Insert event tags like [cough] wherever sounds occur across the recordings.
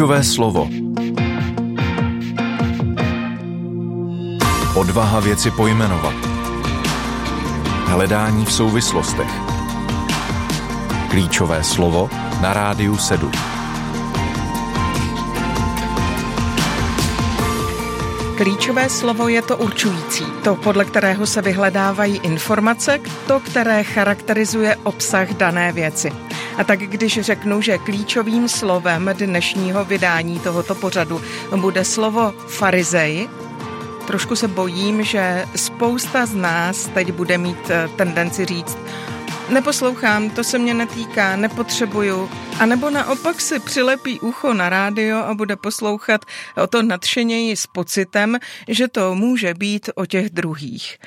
Klíčové slovo. Odvaha věci pojmenovat. Hledání v souvislostech. Klíčové slovo na rádiu 7. Klíčové slovo je to určující, to podle kterého se vyhledávají informace, to, které charakterizuje obsah dané věci. A tak když řeknu, že klíčovým slovem dnešního vydání tohoto pořadu bude slovo farizej, trošku se bojím, že spousta z nás teď bude mít eh, tendenci říct, neposlouchám, to se mě netýká, nepotřebuju. A nebo naopak si přilepí ucho na rádio a bude poslouchat o to nadšeněji s pocitem, že to může být o těch druhých.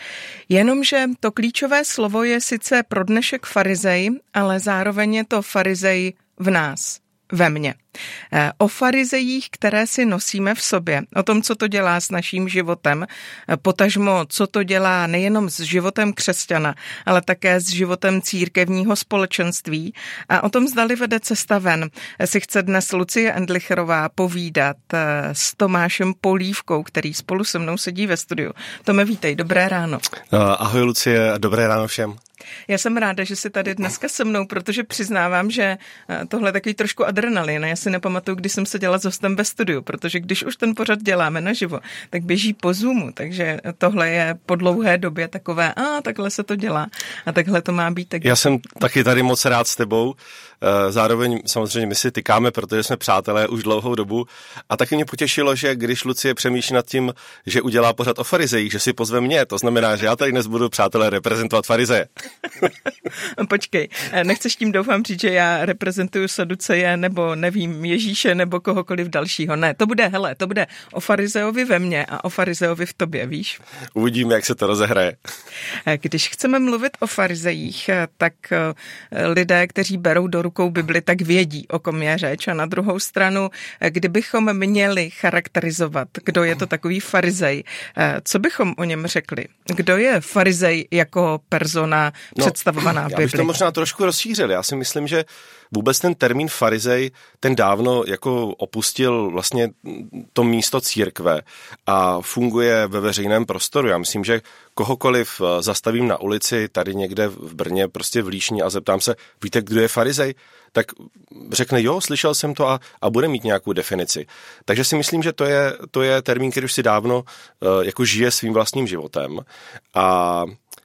Jenomže to klíčové slovo je sice pro dnešek farizej, ale zároveň je to farizej v nás ve mně. Eh, o farizejích, které si nosíme v sobě, o tom, co to dělá s naším životem, eh, potažmo, co to dělá nejenom s životem křesťana, ale také s životem církevního společenství a o tom zdali vede cesta ven. Eh, si chce dnes Lucie Endlicherová povídat s Tomášem Polívkou, který spolu se mnou sedí ve studiu. Tome, vítej, dobré ráno. Ahoj Lucie, dobré ráno všem. Já jsem ráda, že jsi tady dneska se mnou, protože přiznávám, že tohle je takový trošku adrenalin. Já si nepamatuju, kdy jsem seděla s hostem ve studiu, protože když už ten pořad děláme naživo, tak běží po Zoomu, takže tohle je po dlouhé době takové, a takhle se to dělá a takhle to má být. Tak... Já jsem taky tady moc rád s tebou, eh, zároveň samozřejmě my si tykáme, protože jsme přátelé už dlouhou dobu a taky mě potěšilo, že když Lucie přemýšlí nad tím, že udělá pořad o farizejích, že si pozve mě, to znamená, že já tady dnes budu přátelé reprezentovat farizeje. [laughs] Počkej, eh, nechceš tím doufám říct, že já reprezentuju Saduceje nebo nevím, Ježíše nebo kohokoliv dalšího. Ne, to bude, hele, to bude o farizeovi ve mně a o farizeovi v tobě, víš? Uvidíme, jak se to rozehraje. Když chceme mluvit o farizejích, tak eh, lidé, kteří berou do rukou Bibli, tak vědí, o kom je řeč. A na druhou stranu, kdybychom měli charakterizovat, kdo je to takový farizej, eh, co bychom o něm řekli? Kdo je farizej jako persona no, představovaná v Bibli? Já bych to možná trošku rozšířil. Já si myslím, že vůbec ten termín farizej, ten dávno jako opustil vlastně to místo církve a funguje ve veřejném prostoru. Já myslím, že kohokoliv eh, zastavím na ulici tady někde v Brně, prostě v Líšní a zeptám se, víte, kdo je farizej? Tak řekne, jo, slyšel jsem to a, a bude mít nějakou definici. Takže si myslím, že to je, to je termín, který už si dávno uh, jako žije svým vlastním životem. A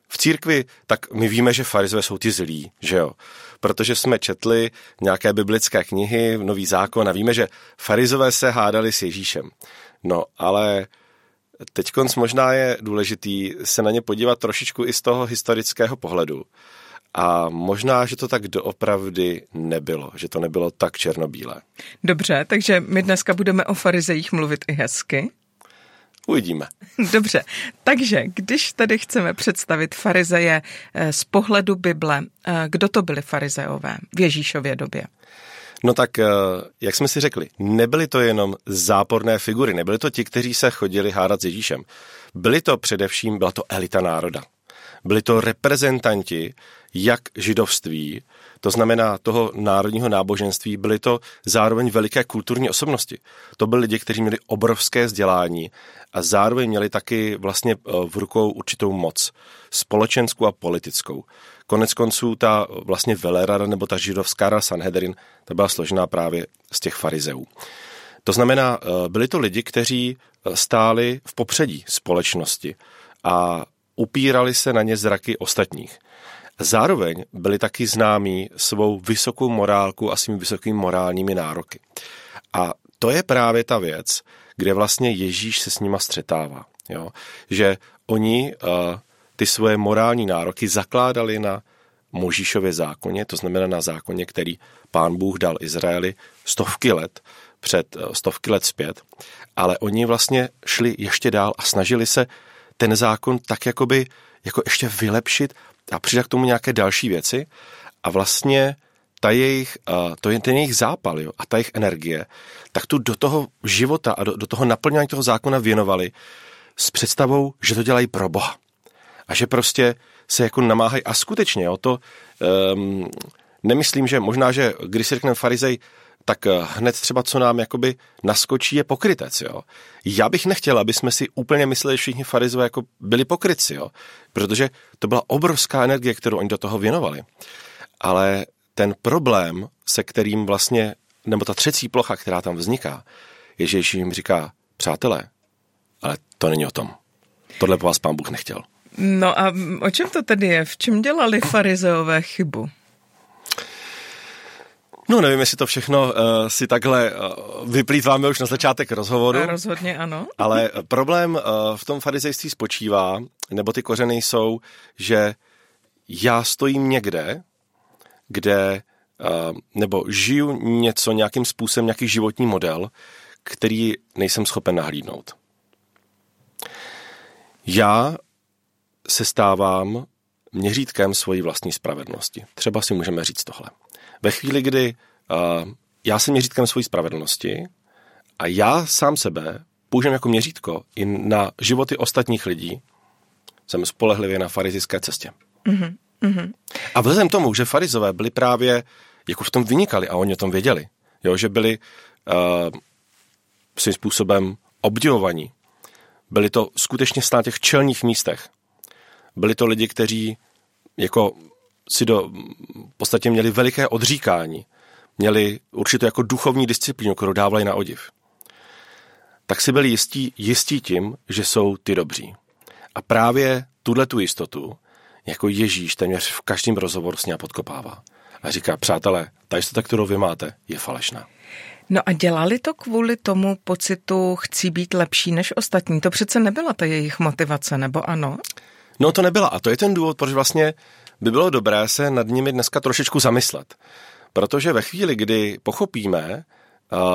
v církvi, tak my víme, že farizové jsou ty zlí, že jo protože jsme četli nějaké biblické knihy, Nový zákon a víme, že farizové se hádali s Ježíšem. No, ale teď možná je důležitý se na ně podívat trošičku i z toho historického pohledu. A možná, že to tak doopravdy nebylo, že to nebylo tak černobílé. Dobře, takže my dneska budeme o farizejích mluvit i hezky. Uvidíme. [laughs] Dobře, takže když tady chceme představit farizeje eh, z pohledu Bible, eh, kdo to byli farizeové v Ježíšově době? No tak, eh, jak jsme si řekli, nebyly to jenom záporné figury, nebyly to ti, kteří se chodili hádat s Ježíšem. Byli to především, byla to elita národa. Byli to reprezentanti jak židovství, to znamená toho národního náboženství, byly to zároveň veliké kulturní osobnosti. To byli lidi, kteří měli obrovské vzdělání a zároveň měli taky vlastně eh, v rukou určitou moc, společenskou a politickou. Konec konců ta vlastně velerada nebo ta židovská rada Sanhedrin, ta byla složená právě z těch farizeů. To znamená, eh, byli to lidi, kteří eh, stáli v popředí společnosti a upírali se na ně zraky ostatních. Zároveň byli taky známí svou vysokou morálku a svými vysokými morálními nároky. A to je právě ta věc, kde vlastně Ježíš se s nima střetává. Jo? Že oni uh, ty svoje morální nároky zakládali na Možíšově zákoně, to znamená na zákoně, který pán Bůh dal Izraeli stovky let před uh, stovky let zpět, ale oni vlastně šli ještě dál a snažili se ten zákon tak jakoby jako ještě vylepšit a přidat k tomu nějaké další věci a vlastně ta jejich, to je ten jejich zápal jo, a ta jejich energie, tak tu do toho života a do, do toho naplňování toho zákona věnovali s představou, že to dělají pro Boha. A že prostě se jako namáhají a skutečně, jo, to um, nemyslím, že možná, že když si řekneme farizej, tak eh, hned třeba, co nám jakoby naskočí, je pokrytec, jo. Já bych nechtěl, aby jsme si úplně mysleli, že všichni farizové jako byli pokryci, jo. Protože to byla obrovská energie, kterou oni do toho věnovali. Ale ten problém, se kterým vlastně, nebo ta třecí plocha, která tam vzniká, je, že Ježíš jim říká, přátelé, ale to není o tom. Tohle po vás pán Bůh nechtěl. No a o čem to tedy je? V čem dělali farizeové chybu? No nevím, jestli to všechno uh, si takhle uh, vyplýtváme už na začátek rozhovoru. A rozhodně ano. Ale [laughs] problém uh, v tom farizejství spočívá, nebo ty kořeny jsou, že já stojím někde, kde, uh, nebo žiju něco nějakým způsobem, nějaký životní model, který nejsem schopen nahlídnout. Já se stávám měřítkem svojí vlastní spravedlnosti. Třeba si můžeme říct tohle. Ve chvíli, kdy uh, já jsem měřítkem svojí spravedlnosti a já sám sebe použijem jako měřítko i na životy ostatních lidí, jsem spolehlivě na farizijské cestě. Mm-hmm. A vzhledem tomu, že farizové byli právě, jako v tom vynikali a oni o tom věděli, jo, že byli uh, svým způsobem obdivovaní. Byli to skutečně na těch čelních místech. Byli to lidi, kteří jako si do, v podstatě měli veliké odříkání, měli určitou jako duchovní disciplínu, kterou dávali na odiv. Tak si byli jistí, jistí tím, že jsou ty dobří. A právě tuhle tu jistotu, jako Ježíš téměř v každém rozhovoru s ní podkopává. A říká, přátelé, ta jistota, kterou vy máte, je falešná. No a dělali to kvůli tomu pocitu chci být lepší než ostatní? To přece nebyla ta jejich motivace, nebo ano? No to nebyla a to je ten důvod, proč vlastně by bylo dobré se nad nimi dneska trošičku zamyslet. Protože ve chvíli, kdy pochopíme,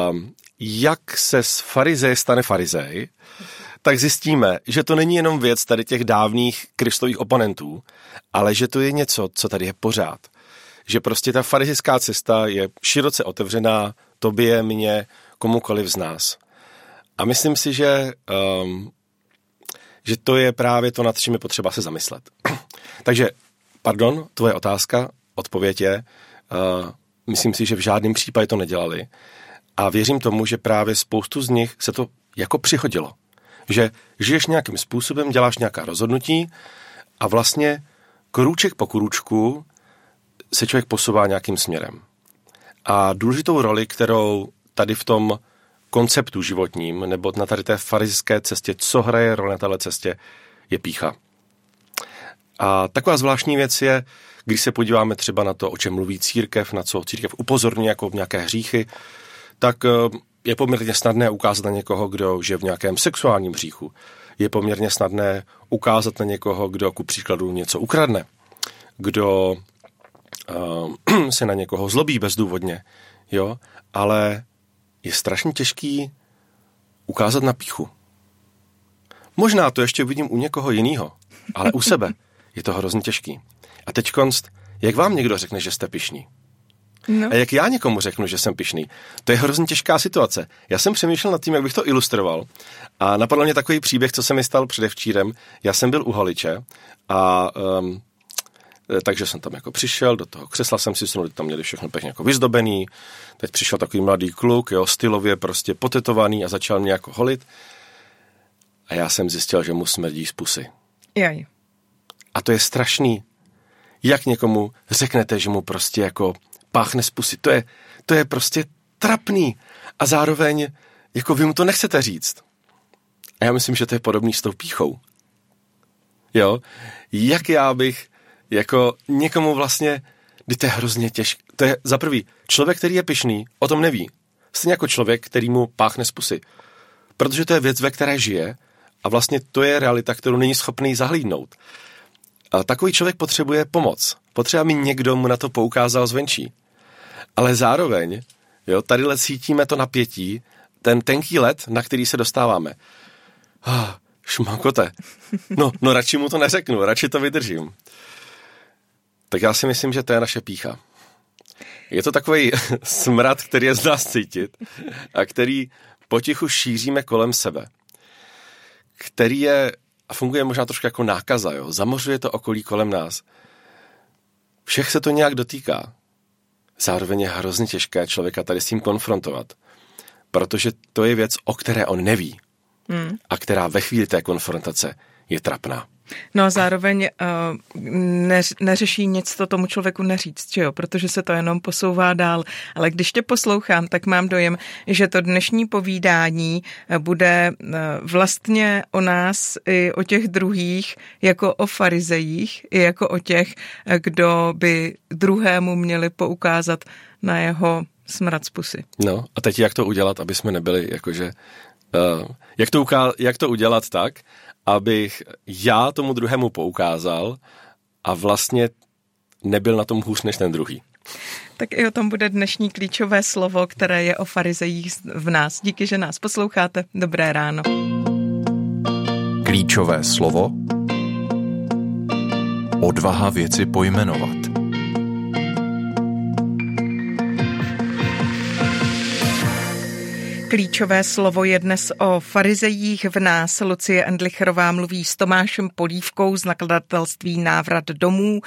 um, jak se z farizeje stane farizej, tak zjistíme, že to není jenom věc tady těch dávných kristových oponentů, ale že to je něco, co tady je pořád. Že prostě ta farizická cesta je široce otevřená tobě, mně, komukoliv z nás. A myslím si, že, um, že to je právě to, nad čím je potřeba se zamyslet. [clears throat] Takže, pardon, tvoje otázka, odpověď je, uh, myslím si, že v žádném případě to nedělali. A věřím tomu, že právě spoustu z nich se to jako přihodilo. Že žiješ nějakým způsobem, děláš nějaká rozhodnutí a vlastně krůček po krůčku se člověk posouvá nějakým směrem. A důležitou roli, kterou tady v tom konceptu životním, nebo na tady té farizské cestě, co hraje roli na této cestě, je pícha. A taková zvláštní věc je, když se podíváme třeba na to, o čem mluví církev, na co církev upozorňuje jako nějaké hříchy, tak eh, je poměrně snadné ukázat na někoho, kdo žije v nějakém sexuálním hříchu. Je poměrně snadné ukázat na někoho, kdo ku příkladu něco ukradne, kdo uh, [clears throat] se na někoho zlobí bezdůvodně, jo, ale je strašně těžký ukázat na píchu. Možná to ještě vidím u někoho jiného, ale u sebe je to hrozně těžký. A teď konst, jak vám někdo řekne, že jste pišní? No. A jak já někomu řeknu, že jsem pišný? To je hrozně těžká situace. Já jsem přemýšlel nad tím, jak bych to ilustroval. A napadl mě takový příběh, co se mi stal předevčírem. Já jsem byl u holiče a um, takže jsem tam jako přišel, do toho křesla jsem si sunul, tam měli všechno pěkně jako vyzdobený. Teď přišel takový mladý kluk, jo, stylově prostě potetovaný a začal mě jako holit. A já jsem zjistil, že mu smrdí z pusy. Jaj. A to je strašný. Jak někomu řeknete, že mu prostě jako páchne z pusy. To je, to je prostě trapný. A zároveň, jako vy mu to nechcete říct. A já myslím, že to je podobný s tou píchou. Jo? Jak já bych jako někomu vlastně, kdy to je hrozně těžké. To je za prvý, člověk, který je pišný, o tom neví. Stejně jako člověk, který mu páchne z pusy. Protože to je věc, ve které žije a vlastně to je realita, kterou není schopný zahlídnout. A takový člověk potřebuje pomoc. Potřebuje, aby někdo mu na to poukázal zvenčí. Ale zároveň, jo, tadyhle cítíme to napětí, ten tenký let, na který se dostáváme. Oh, šmakote. No, no radši mu to neřeknu, radši to vydržím. Tak já si myslím, že to je naše pícha. Je to takový [laughs] smrad, který je z nás cítit a který potichu šíříme kolem sebe. Který je a funguje možná trošku jako nákaza, jo? zamořuje to okolí kolem nás. Všech se to nějak dotýká. zároveň je hrozně těžké člověka tady s tím konfrontovat, protože to je věc, o které on neví hmm. a která ve chvíli té konfrontace je trapná. No a zároveň uh, neř, neřeší nic to tomu člověku neříct, že jo, protože se to jenom posouvá dál. Ale když tě poslouchám, tak mám dojem, že to dnešní povídání eh, bude uh, vlastně o nás i o těch druhých, jako o farizejích, i jako o těch, kdo by druhému měli poukázat na jeho smrad z pusy. No a teď jak to udělat, aby jsme nebyli jakože jak, to uká- jak to udělat tak, abych já tomu druhému poukázal a vlastně nebyl na tom hůř než ten druhý. Tak i o tom bude dnešní klíčové slovo, které je o farizejích v nás. Díky, že nás posloucháte. Dobré ráno. Klíčové slovo Odvaha věci pojmenovat. Klíčové slovo je dnes o farizejích v nás. Lucie Endlicherová mluví s Tomášem Polívkou z nakladatelství Návrat domů.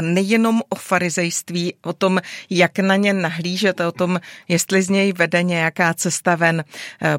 Nejenom o farizejství, o tom, jak na ně nahlížet, o tom, jestli z něj vede nějaká cesta ven.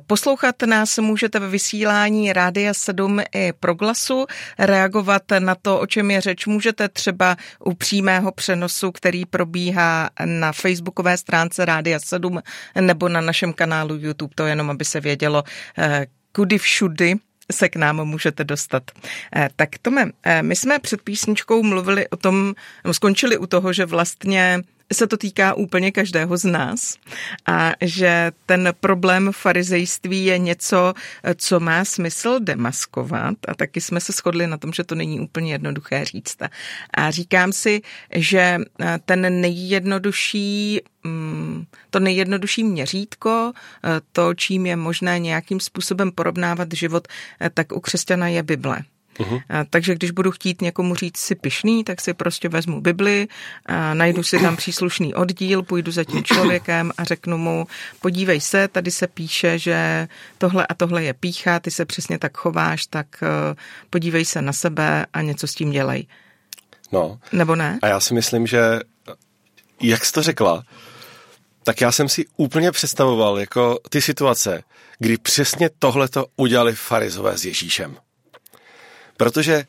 Poslouchat nás můžete ve vysílání Rádia 7 i Proglasu, reagovat na to, o čem je řeč, můžete třeba u přímého přenosu, který probíhá na facebookové stránce Rádia 7 nebo na našem kanálu YouTube to jenom, aby se vědělo, eh, kudy všudy se k nám můžete dostat. Eh, tak Tome, eh, my jsme před písničkou mluvili o tom, skončili u toho, že vlastně se to týká úplně každého z nás a že ten problém farizejství je něco, co má smysl demaskovat a taky jsme se shodli na tom, že to není úplně jednoduché říct. A říkám si, že ten nejjednodušší mm, to nejjednodušší měřítko, to, čím je možné nějakým způsobem porovnávat život, tak u křesťana je Bible. Uh-huh. A, takže když budu chtít někomu říct si pišný, tak si prostě vezmu Bibli, a najdu si tam příslušný oddíl, půjdu za tím člověkem a řeknu mu, podívej se, tady se píše, že tohle a tohle je pícha, ty se přesně tak chováš, tak uh, podívej se na sebe a něco s tím dělej. No. Nebo ne? A já si myslím, že jak jsi to řekla, tak já jsem si úplně představoval jako ty situace, kdy přesně tohle to udělali farizové s Ježíšem. Protože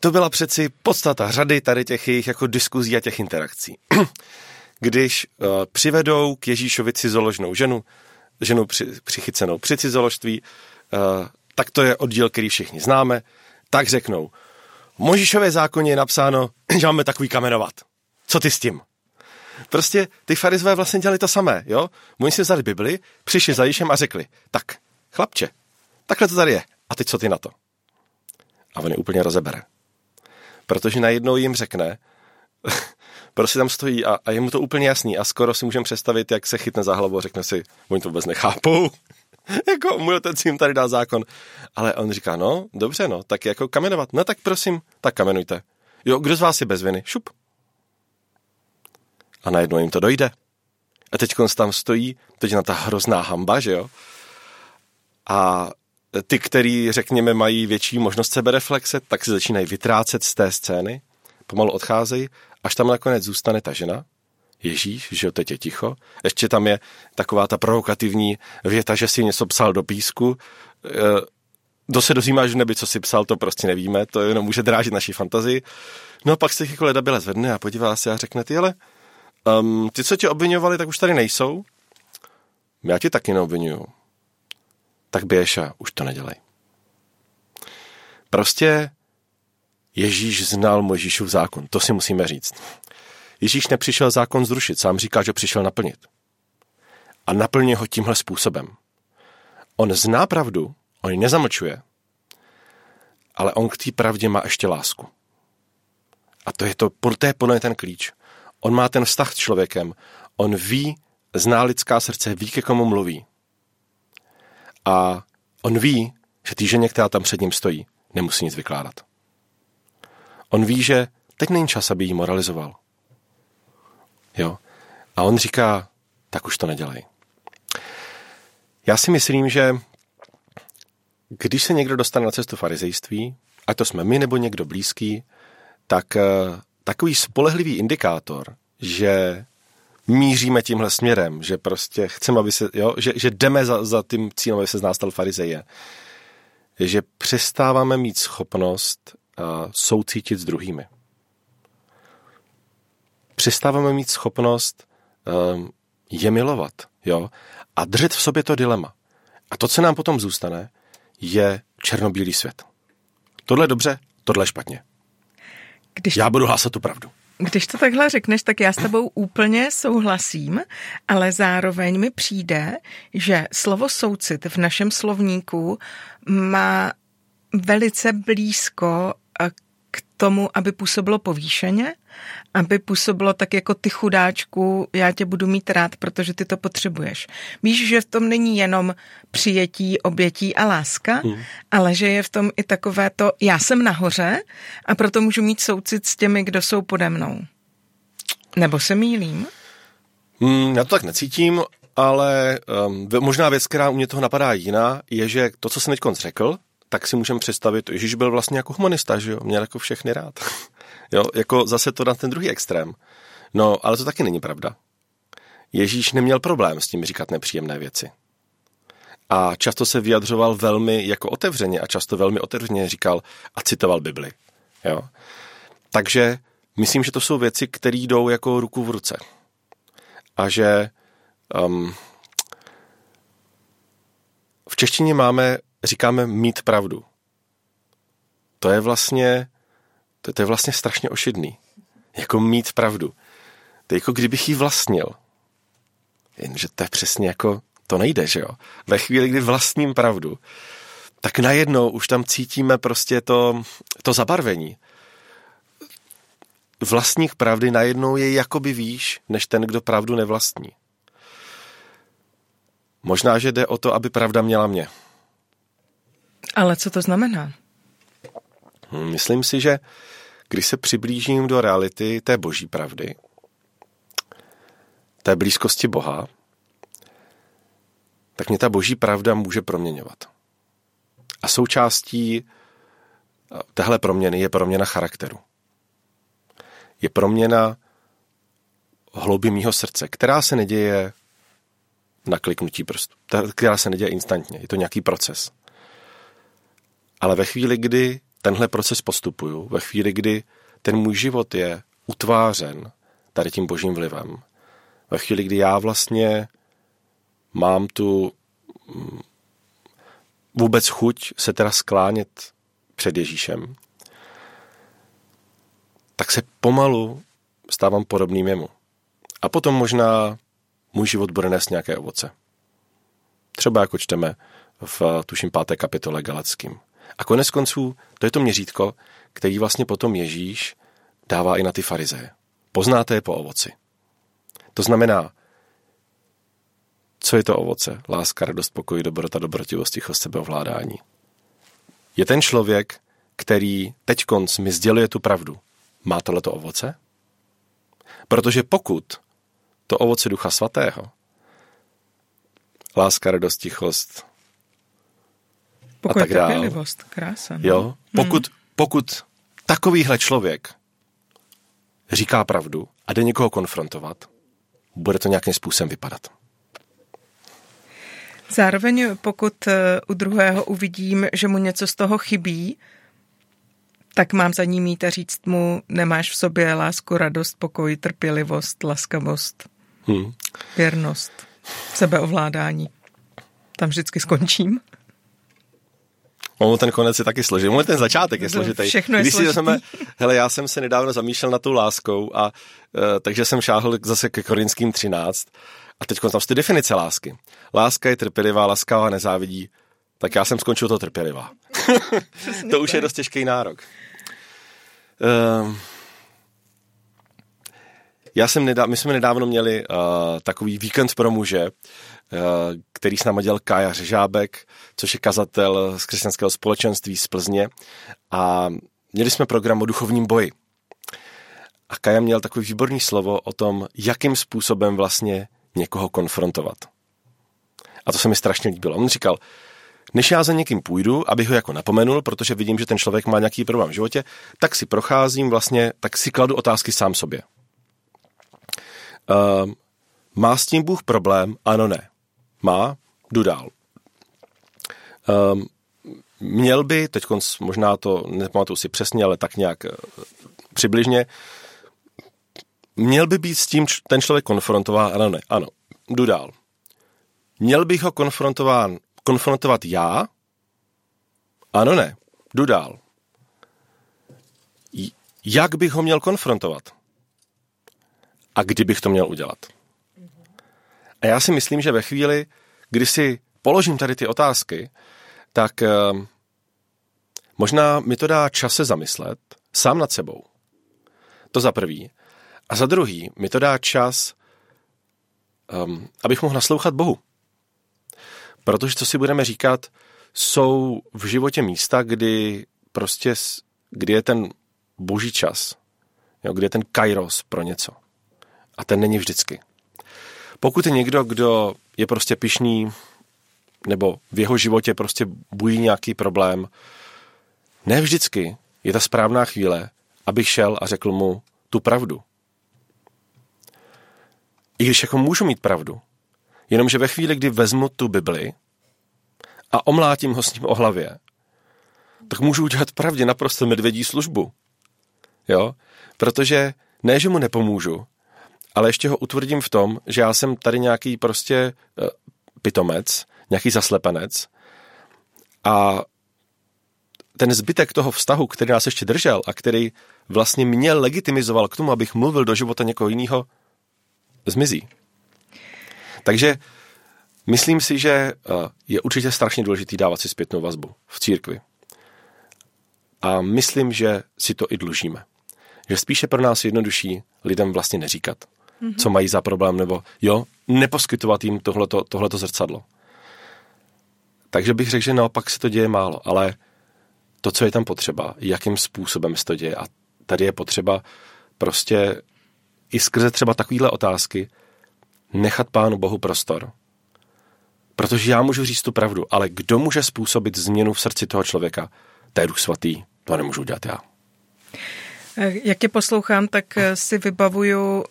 to byla přeci podstata řady tady těch jejich jako diskuzí a těch interakcí. [clears throat] Když uh, přivedou k Ježíšovi cizoložnou ženu, ženu při, přichycenou při cizoložství, uh, tak to je oddíl, který všichni známe, tak řeknou, v Možíšové zákoně je napsáno, [clears throat] že máme takový kamenovat. Co ty s tím? Prostě ty farizové vlastně dělali to samé, jo? Oni si vzali Bibli, přišli za Ježíšem a řekli, tak, chlapče, takhle to tady je. A teď co ty na to? A on je úplně rozebere. Protože najednou jim řekne, [laughs] prostě tam stojí a, a je mu to úplně jasný a skoro si můžeme představit, jak se chytne za hlavu a řekne si, oni to vůbec nechápou. [laughs] jako můj otec jim tady dá zákon. Ale on říká, no, dobře, no, tak jako kamenovat. No tak prosím, tak kamenujte. Jo, kdo z vás je bez viny? Šup. A najednou jim to dojde. A teď tam stojí, teď na ta hrozná hamba, že jo? A ty, který, řekněme, mají větší možnost sebereflexe, tak si začínají vytrácet z té scény, pomalu odcházejí, až tam nakonec zůstane ta žena, Ježíš, že jo, teď je ticho. Ještě tam je taková ta provokativní věta, že si něco psal do písku. Kdo se dozvímá, že neby co si psal, to prostě nevíme, to jenom může drážit naší fantazii. No a pak se jako leda byla zvedne a podívá se a řekne, ty ale, um, ty, co tě obvinovali, tak už tady nejsou. Já ti taky neobvinuju tak běž a už to nedělej. Prostě Ježíš znal Mojžíšův zákon, to si musíme říct. Ježíš nepřišel zákon zrušit, sám říká, že přišel naplnit. A naplně ho tímhle způsobem. On zná pravdu, on ji nezamlčuje, ale on k té pravdě má ještě lásku. A to je to, to je podle ten klíč. On má ten vztah s člověkem, on ví, zná lidská srdce, ví, ke komu mluví. A on ví, že té ženě, která tam před ním stojí, nemusí nic vykládat. On ví, že teď není čas, aby jí moralizoval. Jo? A on říká, tak už to nedělej. Já si myslím, že když se někdo dostane na cestu farizejství, ať to jsme my nebo někdo blízký, tak eh, takový spolehlivý indikátor, že míříme tímhle směrem, že prostě chceme, aby se, jo, že, že jdeme za, za tím cílem, aby se z nás stal farizeje, je, že přestáváme mít schopnost uh, soucítit s druhými. Přestáváme mít schopnost um, je milovat, jo, a držet v sobě to dilema. A to, co nám potom zůstane, je černobílý svět. Tohle je dobře, tohle špatně. Když... Já budu hlásat tu pravdu. Když to takhle řekneš, tak já s tebou úplně souhlasím, ale zároveň mi přijde, že slovo soucit v našem slovníku má velice blízko k tomu, aby působilo povýšeně, aby působilo tak jako ty chudáčku, já tě budu mít rád, protože ty to potřebuješ. Víš, že v tom není jenom přijetí, obětí a láska, hmm. ale že je v tom i takové to, já jsem nahoře a proto můžu mít soucit s těmi, kdo jsou pode mnou. Nebo se mýlím? Hmm, já to tak necítím, ale um, možná věc, která u mě toho napadá jiná, je, že to, co jsem teď řekl, tak si můžeme představit, Ježíš byl vlastně jako humanista, že jo, měl jako všechny rád. [laughs] jo, jako zase to na ten druhý extrém. No, ale to taky není pravda. Ježíš neměl problém s tím říkat nepříjemné věci. A často se vyjadřoval velmi jako otevřeně a často velmi otevřeně říkal a citoval Bibli. Jo. Takže myslím, že to jsou věci, které jdou jako ruku v ruce. A že um, v češtině máme říkáme mít pravdu. To je vlastně, to, to je vlastně strašně ošidný. Jako mít pravdu. To je jako kdybych ji vlastnil. Jenže to je přesně jako, to nejde, že jo? Ve chvíli, kdy vlastním pravdu, tak najednou už tam cítíme prostě to, to zabarvení. Vlastních pravdy najednou je jakoby výš, než ten, kdo pravdu nevlastní. Možná, že jde o to, aby pravda měla mě. Ale co to znamená? Hm, myslím si, že když se přiblížím do reality té boží pravdy, té blízkosti Boha, tak mě ta boží pravda může proměňovat. A součástí téhle proměny je proměna charakteru. Je proměna hlouby mýho srdce, která se neděje na kliknutí prstu, která se neděje instantně. Je to nějaký proces. Ale ve chvíli, kdy tenhle proces postupuju, ve chvíli, kdy ten můj život je utvářen tady tím božím vlivem, ve chvíli, kdy já vlastně mám tu mm, vůbec chuť se teda sklánět před Ježíšem, tak se pomalu stávám podobným jemu. A potom možná můj život bude nést nějaké ovoce. Třeba jako čteme v tuším páté kapitole Galackým. A konec konců, to je to měřítko, který vlastně potom Ježíš dává i na ty farizeje. Poznáte je po ovoci. To znamená, co je to ovoce? Láska, radost, pokoj, dobrota, dobrotivost, tichost, sebeovládání. Je ten člověk, který teď konc mi sděluje tu pravdu. Má tohleto ovoce? Protože pokud to ovoce Ducha Svatého, láska, radost, tichost, Pokoj, a tak dále. krása. No. Jo, pokud, hmm. pokud takovýhle člověk říká pravdu a jde někoho konfrontovat, bude to nějakým způsobem vypadat. Zároveň pokud eh, u druhého uvidím, že mu něco z toho chybí, tak mám za ním mít a říct mu, nemáš v sobě lásku, radost, pokoj, trpělivost, laskavost, hmm. věrnost, sebeovládání. Tam vždycky skončím. Ono ten konec je taky složitý. Ono ten začátek je složitý. Všechno je Když složitý. Jsme, hele, já jsem se nedávno zamýšlel na tou láskou a uh, takže jsem šáhl zase ke Korinským 13 a teď tam ty definice lásky. Láska je trpělivá, laskavá, nezávidí. Tak já jsem skončil to trpělivá. to už je dost těžký nárok. Uh, já jsem nedá, my jsme nedávno měli uh, takový víkend pro muže, uh, který s námi dělal Kája Řežábek, což je kazatel z křesťanského společenství z Plzně. A měli jsme program o duchovním boji. A Kaja měl takový výborný slovo o tom, jakým způsobem vlastně někoho konfrontovat. A to se mi strašně líbilo. On říkal, než já za někým půjdu, abych ho jako napomenul, protože vidím, že ten člověk má nějaký problém v životě, tak si procházím vlastně, tak si kladu otázky sám sobě. Uh, má s tím Bůh problém? Ano, ne. Má? Jdu dál. Um, měl by, teď možná to nepamatuju si přesně, ale tak nějak uh, přibližně, měl by být s tím ten člověk konfrontován? Ano, ne. Ano. Jdu dál. Měl bych ho konfrontován, konfrontovat já? Ano, ne. Jdu dál. Jak bych ho měl konfrontovat? A kdy bych to měl udělat? A já si myslím, že ve chvíli, kdy si položím tady ty otázky, tak eh, možná mi to dá čas se zamyslet sám nad sebou. To za prvý. A za druhý mi to dá čas, um, abych mohl naslouchat Bohu. Protože, co si budeme říkat, jsou v životě místa, kdy prostě, kdy je ten boží čas, jo, kdy je ten kairos pro něco. A ten není vždycky. Pokud je někdo, kdo je prostě pišný, nebo v jeho životě prostě bují nějaký problém, ne vždycky je ta správná chvíle, abych šel a řekl mu tu pravdu. I když jako můžu mít pravdu, jenomže ve chvíli, kdy vezmu tu Bibli a omlátím ho s ním o hlavě, tak můžu udělat pravdě naprosto medvědí službu. Jo? Protože ne, že mu nepomůžu, ale ještě ho utvrdím v tom, že já jsem tady nějaký prostě uh, pitomec, nějaký zaslepenec a ten zbytek toho vztahu, který nás ještě držel a který vlastně mě legitimizoval k tomu, abych mluvil do života někoho jiného, zmizí. Takže myslím si, že eh, je určitě strašně důležitý dávat si zpětnou vazbu v církvi. A myslím, že si to i dlužíme. Že spíše pro nás jednodušší lidem vlastně neříkat, mm-hmm. co mají za problém, nebo jo, neposkytovat jim tohleto, tohleto zrcadlo. Takže bych řekl, že naopak se to děje málo, ale to, co je tam potřeba, jakým způsobem se to děje. A tady je potřeba prostě i skrze třeba takovéhle otázky nechat Pánu Bohu prostor. Protože já můžu říct tu pravdu, ale kdo může způsobit změnu v srdci toho člověka? To je Duch Svatý, to nemůžu dělat já. Jak je poslouchám, tak si vybavuju,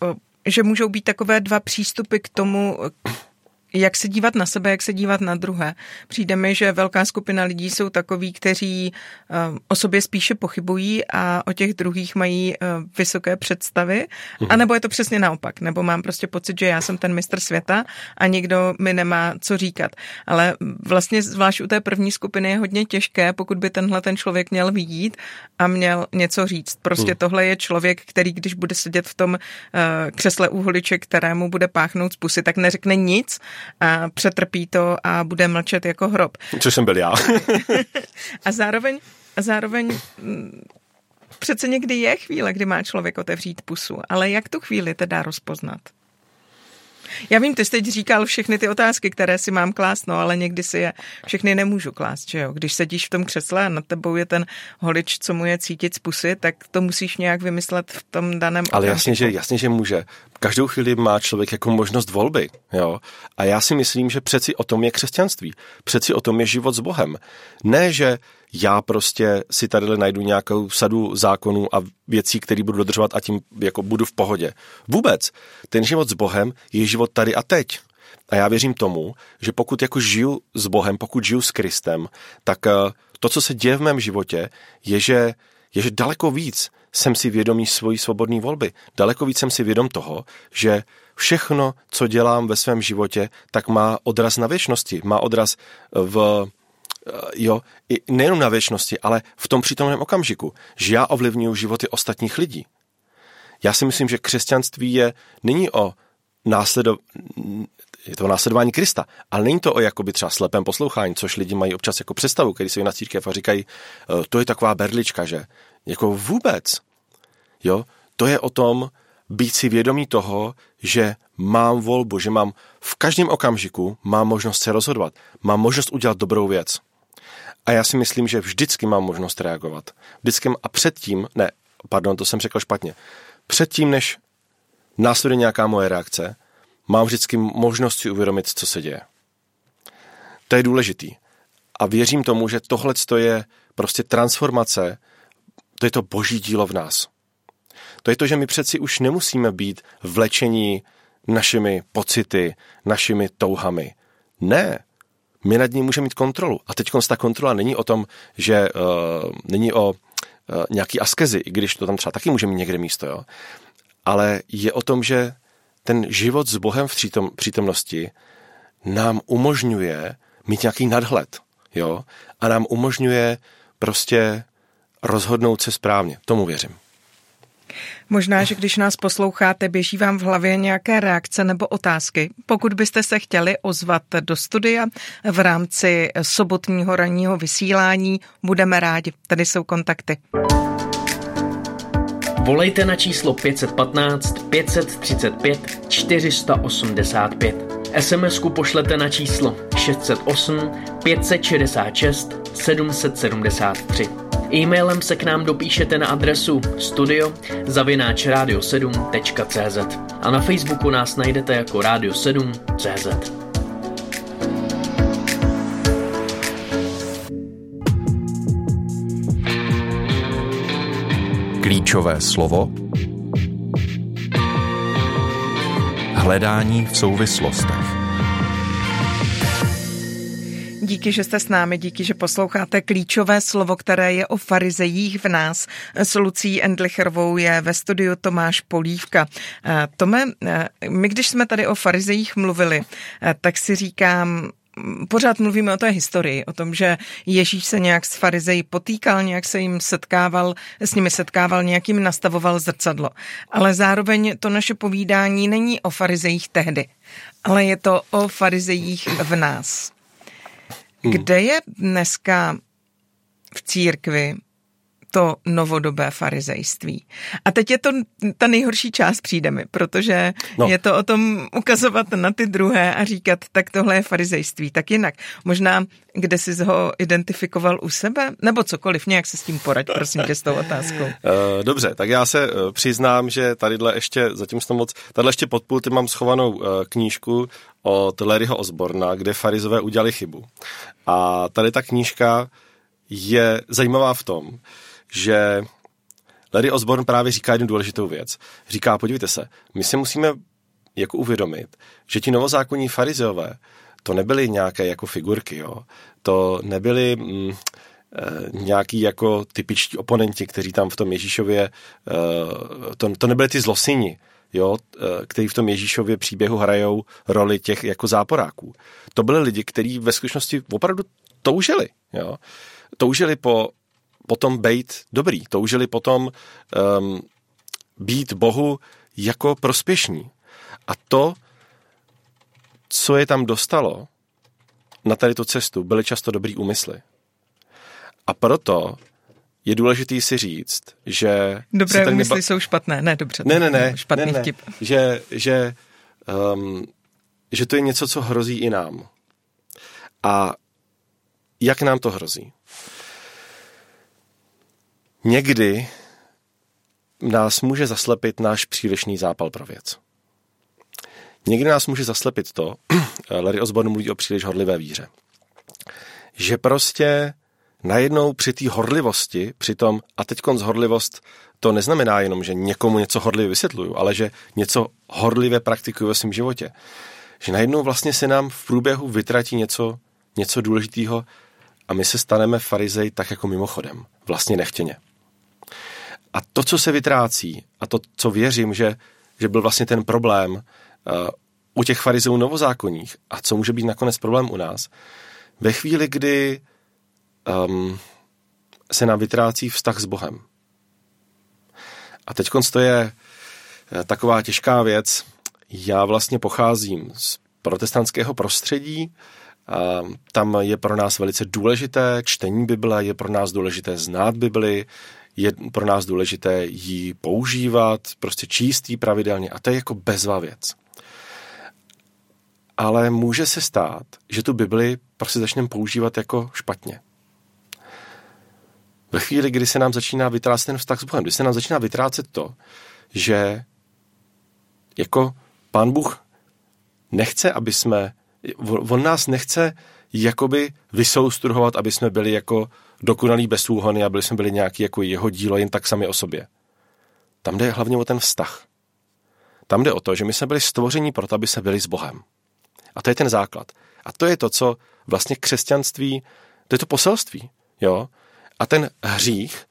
že můžou být takové dva přístupy k tomu, jak se dívat na sebe, jak se dívat na druhé. Přijde mi, že velká skupina lidí jsou takoví, kteří eh, o sobě spíše pochybují a o těch druhých mají eh, vysoké představy. Mhm. A nebo je to přesně naopak. Nebo mám prostě pocit, že já jsem ten mistr světa a nikdo mi nemá co říkat. Ale vlastně zvlášť u té první skupiny je hodně těžké, pokud by tenhle ten člověk měl vidět a měl něco říct. Prostě hmm. tohle je člověk, který když bude sedět v tom uh, křesle úholiče, kterému bude páchnout z pusy, tak neřekne nic, a přetrpí to a bude mlčet jako hrob. Což jsem byl já. [laughs] a zároveň, a zároveň mm, přece někdy je chvíle, kdy má člověk otevřít pusu, ale jak tu chvíli teda rozpoznat? Já vím, ty jsi teď říkal všechny ty otázky, které si mám klást, no ale někdy si je všechny nemůžu klást, že jo? Když sedíš v tom křesle a nad tebou je ten holič, co mu je cítit z pusy, tak to musíš nějak vymyslet v tom daném Ale jasně že, jasně, že může. Každou chvíli má člověk jako možnost volby, jo? A já si myslím, že přeci o tom je křesťanství. Přeci o tom je život s Bohem. Ne, že já prostě si tady najdu nějakou sadu zákonů a věcí, které budu dodržovat a tím jako budu v pohodě. Vůbec. Ten život s Bohem je život tady a teď. A já věřím tomu, že pokud jako žiju s Bohem, pokud žiju s Kristem, tak eh, to, co se děje v mém životě, je, že, je, že daleko víc jsem si vědomý svojí svobodné volby. Daleko víc jsem si vědom toho, že všechno, co dělám ve svém životě, tak má odraz na věčnosti, má odraz v jo, i nejenom na věčnosti, ale v tom přítomném okamžiku, že já ovlivňuji životy ostatních lidí. Já si myslím, že křesťanství je, není o následo, je to následování Krista, ale není to o jakoby třeba slepém poslouchání, což lidi mají občas jako představu, když se na církev a říkají, eh, to je taková berlička, že jako vůbec. Jo, to je o tom být si vědomí toho, že mám volbu, že mám v každém okamžiku mám možnost se rozhodovat, mám možnost udělat dobrou věc. A já si myslím, že vždycky mám možnost reagovat. Vždycky a předtím, ne, pardon, to jsem řekl špatně, předtím, než následuje nějaká moje reakce, mám vždycky možnost si uvědomit, co se děje. To je důležitý. A věřím tomu, že tohle je prostě transformace, to je to boží dílo v nás. To je to, že my přeci už nemusíme být vlečení našimi pocity, našimi touhami. Ne, my nad ní můžeme mít kontrolu. A teď ta kontrola není o tom, že uh, není o uh, nějaký askezi, i když to tam třeba taky může mít někde místo, jo. Ale je o tom, že ten život s Bohem v přítom, přítomnosti nám umožňuje mít nějaký nadhled, jo, a nám umožňuje prostě rozhodnout se správně. Tomu věřím. Možná, že když nás posloucháte, běží vám v hlavě nějaké reakce nebo otázky. Pokud byste se chtěli ozvat do studia v rámci sobotního ranního vysílání, budeme rádi. Tady jsou kontakty. Volejte na číslo 515 535 485. SMS-ku pošlete na číslo 608 566 773. E-mailem se k nám dopíšete na adresu studio zavináč radio7.cz a na Facebooku nás najdete jako Radio7.cz. Klíčové slovo. Hledání v souvislostech Díky, že jste s námi, díky, že posloucháte klíčové slovo, které je o farizejích v nás. S Lucí Endlicherovou je ve studiu Tomáš Polívka. Eh, Tome, eh, my když jsme tady o farizejích mluvili, eh, tak si říkám, pořád mluvíme o té historii, o tom, že Ježíš se nějak s farizeji potýkal, nějak se jim setkával, s nimi setkával, nějak jim nastavoval zrcadlo. Ale zároveň to naše povídání není o farizejích tehdy, ale je to o farizejích v nás. Hmm. Kde je dneska v církvi to novodobé farizejství. A teď je to ta nejhorší část přijde mi, protože no. je to o tom ukazovat na ty druhé a říkat, tak tohle je farizejství. Tak jinak, možná, kde jsi ho identifikoval u sebe, nebo cokoliv, nějak se s tím poraď, prosím tě, s tou otázkou. [laughs] Eh, dobře, tak já se eh, přiznám, že tadyhle ještě, zatím jsem moc, tadyhle ještě pod pulty mám schovanou eh, knížku od Larryho Osborna, kde farizové udělali chybu. A tady ta knížka je zajímavá v tom, že Larry Osborne právě říká jednu důležitou věc. Říká, podívejte se, my si musíme jako uvědomit, že ti novozákonní farizeové, to nebyly nějaké jako figurky, jo. To nebyly mm, e, nějaký jako typičtí oponenti, kteří tam v tom Ježíšově, e, to, to nebyly ty zlosini, jo, e, který v tom Ježíšově příběhu hrajou roli těch jako záporáků. To byly lidi, kteří ve skutečnosti opravdu toužili, jo. Toužili po potom být dobrý, toužili potom um, být Bohu jako prospěšní. A to, co je tam dostalo na tady tu cestu, byly často dobrý úmysly. A proto je důležitý si říct, že... Dobré úmysly neba... jsou špatné, ne, dobře. Ne, ne, ne. Špatný ne, ne. vtip. Že, že, um, že to je něco, co hrozí i nám. A jak nám to hrozí? Někdy nás může zaslepit náš přílišný zápal pro věc. Někdy nás může zaslepit to, [clears throat] Larry Osborne mluví o příliš horlivé víře, že prostě najednou při té horlivosti, při tom, a teď horlivost, to neznamená jenom, že někomu něco horlivě vysvětluju, ale že něco horlivě praktikuju ve svém životě. Že najednou vlastně se nám v průběhu vytratí něco, něco důležitého a my se staneme farizej tak jako mimochodem, vlastně nechtěně. A to, co se vytrácí, a to, co věřím, že, že byl vlastně ten problém uh, u těch farizeů novozákonních, a co může být nakonec problém u nás, ve chvíli, kdy um, se nám vytrácí vztah s Bohem. A teď to je eh, taková těžká věc. Já vlastně pocházím z protestantského prostředí, a tam je pro nás velice důležité čtení Bible, je pro nás důležité znát Bibli, je pro nás důležité ji používat, prostě číst ji pravidelně a to je jako bezvá věc. Ale může se stát, že tu Bibli prostě začneme používat jako špatně. Ve chvíli, kdy se nám začíná vytrácet ten vztah s Bohem, kdy se nám začíná vytrácet to, že jako pán Bůh nechce, aby jsme, on nás nechce jakoby vysoustruhovat, aby jsme byli jako dokonalý bezúhony a byli jsme byli nějaký jako jeho dílo jen tak sami o sobě. Tam jde hlavně o ten vztah. Tam jde o to, že my jsme byli stvoření proto, aby jsme byli s Bohem. A to je ten základ. A to je to, co vlastně křesťanství, to je to poselství. Jo? A ten hřích,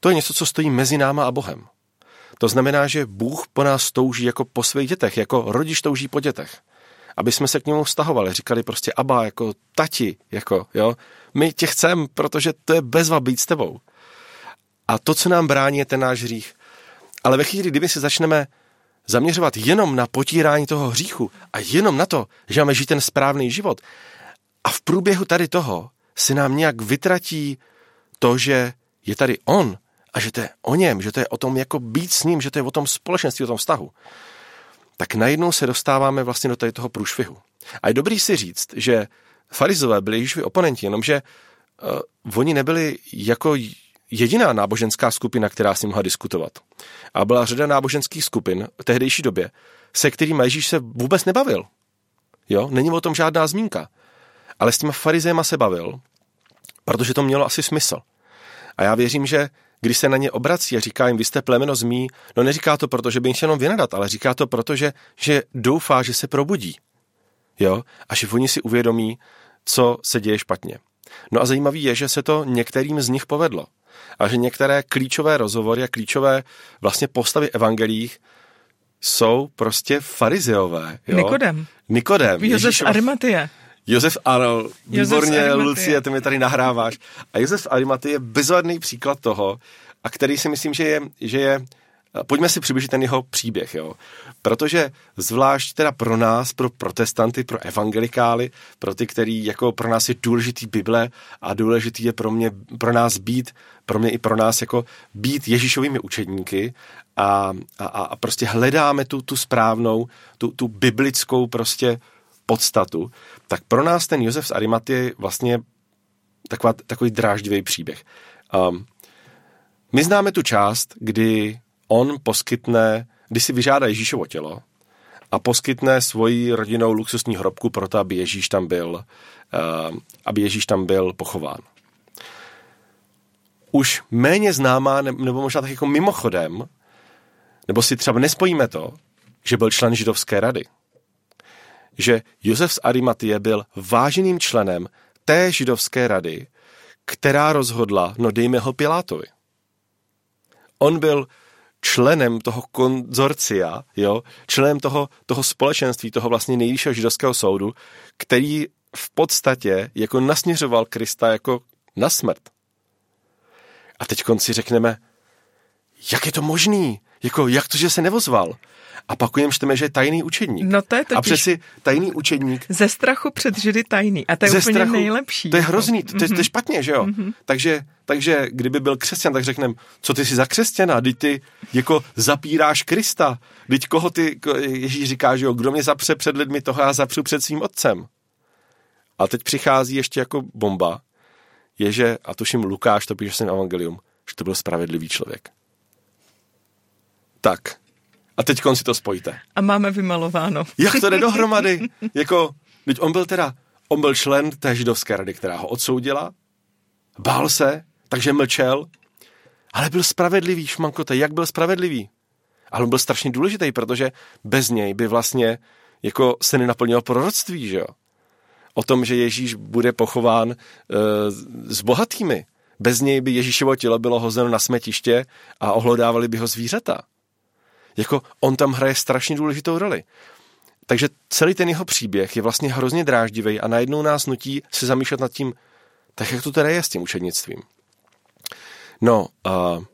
to je něco, co stojí mezi náma a Bohem. To znamená, že Bůh po nás touží jako po svých dětech, jako rodič touží po dětech. Aby jsme se k němu vztahovali, říkali prostě aba, jako tati, jako, jo. My tě chceme, protože to je bezva být s tebou. A to, co nám brání, je ten náš hřích. Ale ve chvíli, kdyby se začneme zaměřovat jenom na potírání toho hříchu a jenom na to, že máme žít ten správný život a v průběhu tady toho si nám nějak vytratí to, že je tady on a že to je o něm, že to je o tom jako být s ním, že to je o tom společenství, o tom vztahu, tak najednou se dostáváme vlastně do tady toho průšvihu. A je dobrý si říct, že farizové byli Ježíšovi oponenti, jenomže uh, oni nebyli jako jediná náboženská skupina, která s ním mohla diskutovat. A byla řada náboženských skupin v tehdejší době, se kterými Ježíš se vůbec nebavil. Jo, není o tom žádná zmínka. Ale s těma farizejma se bavil, protože to mělo asi smysl. A já věřím, že když se na ně obrací a říká jim, vy jste plemeno zmí, no neříká to proto, že by jim jenom vynadat, ale říká to proto, že, že doufá, že se probudí. Jo? A že oni si uvědomí, co se děje špatně. No a zajímavý je, že se to některým z nich povedlo. A že některé klíčové rozhovory a klíčové vlastně postavy evangelích jsou prostě farizeové. Jo? Nikodem. Nikodem. Josef z Arimatie. Josef Arol, výborně, Lucie, ty mi tady nahráváš. A Josef Arimaty je bezvadný příklad toho, a který si myslím, že je, že je Pojďme si přibližit ten jeho příběh, jo. Protože zvlášť teda pro nás, pro protestanty, pro evangelikály, pro ty, který jako pro nás je důležitý Bible a důležitý je pro mě, pro nás být, pro mě i pro nás jako být Ježíšovými učedníky a, a, a prostě hledáme tu, tu správnou, tu, tu biblickou prostě podstatu, tak pro nás ten Josef z Arimaty je vlastně taková, takový dráždivý příběh. Um, my známe tu část, kdy on poskytne, kdy si vyžádá Ježíšovo tělo a poskytne svoji rodinou luxusní hrobku pro to, aby Ježíš tam byl, uh, aby Ježíš tam byl pochován. Už méně známá, nebo možná tak jako mimochodem, nebo si třeba nespojíme to, že byl člen židovské rady že Josef z Arimatie byl váženým členem té židovské rady, která rozhodla, no dejme ho Pilátovi. On byl členem toho konzorcia, jo, členem toho, toho společenství, toho vlastně nejvyššího židovského soudu, který v podstatě jako nasměřoval Krista jako na smrt. A teď konci řekneme, jak je to možný? Jako, jak to, že se nevozval? A pak o něm čteme, že je tajný učedník. No to je totiž... A přeci tajný učedník... Ze strachu před židy tajný. A to je Ze úplně strachu, nejlepší. To je hrozný, to, mm-hmm. to, je, to je mhm. špatně, že jo? Mm-hmm. Takže, takže kdyby byl křesťan, tak řekneme, co ty jsi za křesťana? Teď ty jako zapíráš Krista. Teď koho ty, Ježíš říká, že jo, kdo mě zapře před lidmi, toho já zapřu před svým otcem. A teď přichází ještě jako bomba, je, že, a tuším Lukáš to píše svým evangelium, že to byl spravedlivý člověk. Tak, a teď si to spojíte. A máme vymalováno. Jak to jde dohromady? jako, teď on byl teda, on byl člen té židovské rady, která ho odsoudila, bál se, takže mlčel, ale byl spravedlivý, šmankote, jak byl spravedlivý? Ale on byl strašně důležitý, protože bez něj by vlastně jako se nenaplnilo proroctví, že jo? O tom, že Ježíš bude pochován e, s bohatými. Bez něj by Ježíšovo tělo bylo hozeno na smetiště a ohlodávali by ho zvířata jako on tam hraje strašně důležitou roli. Takže celý ten jeho příběh je vlastně hrozně dráždivý a najednou nás nutí se zamýšlet nad tím, tak jak to teda je s tím učednictvím. No, uh,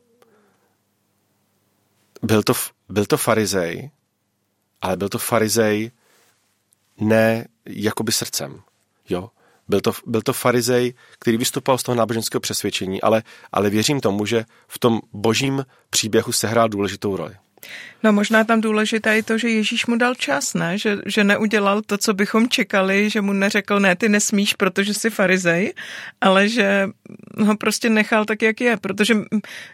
byl, to, byl to farizej, ale byl to farizej ne jakoby srdcem. Jo? Byl to, byl to farizej, který vystupoval z toho náboženského přesvědčení, ale, ale věřím tomu, že v tom božím příběhu sehrál důležitou roli. No možná tam důležité je to, že Ježíš mu dal čas, ne? Že, že neudělal to, co bychom čekali, že mu neřekl, ne, ty nesmíš, protože jsi farizej, ale že ho prostě nechal tak, jak je. Protože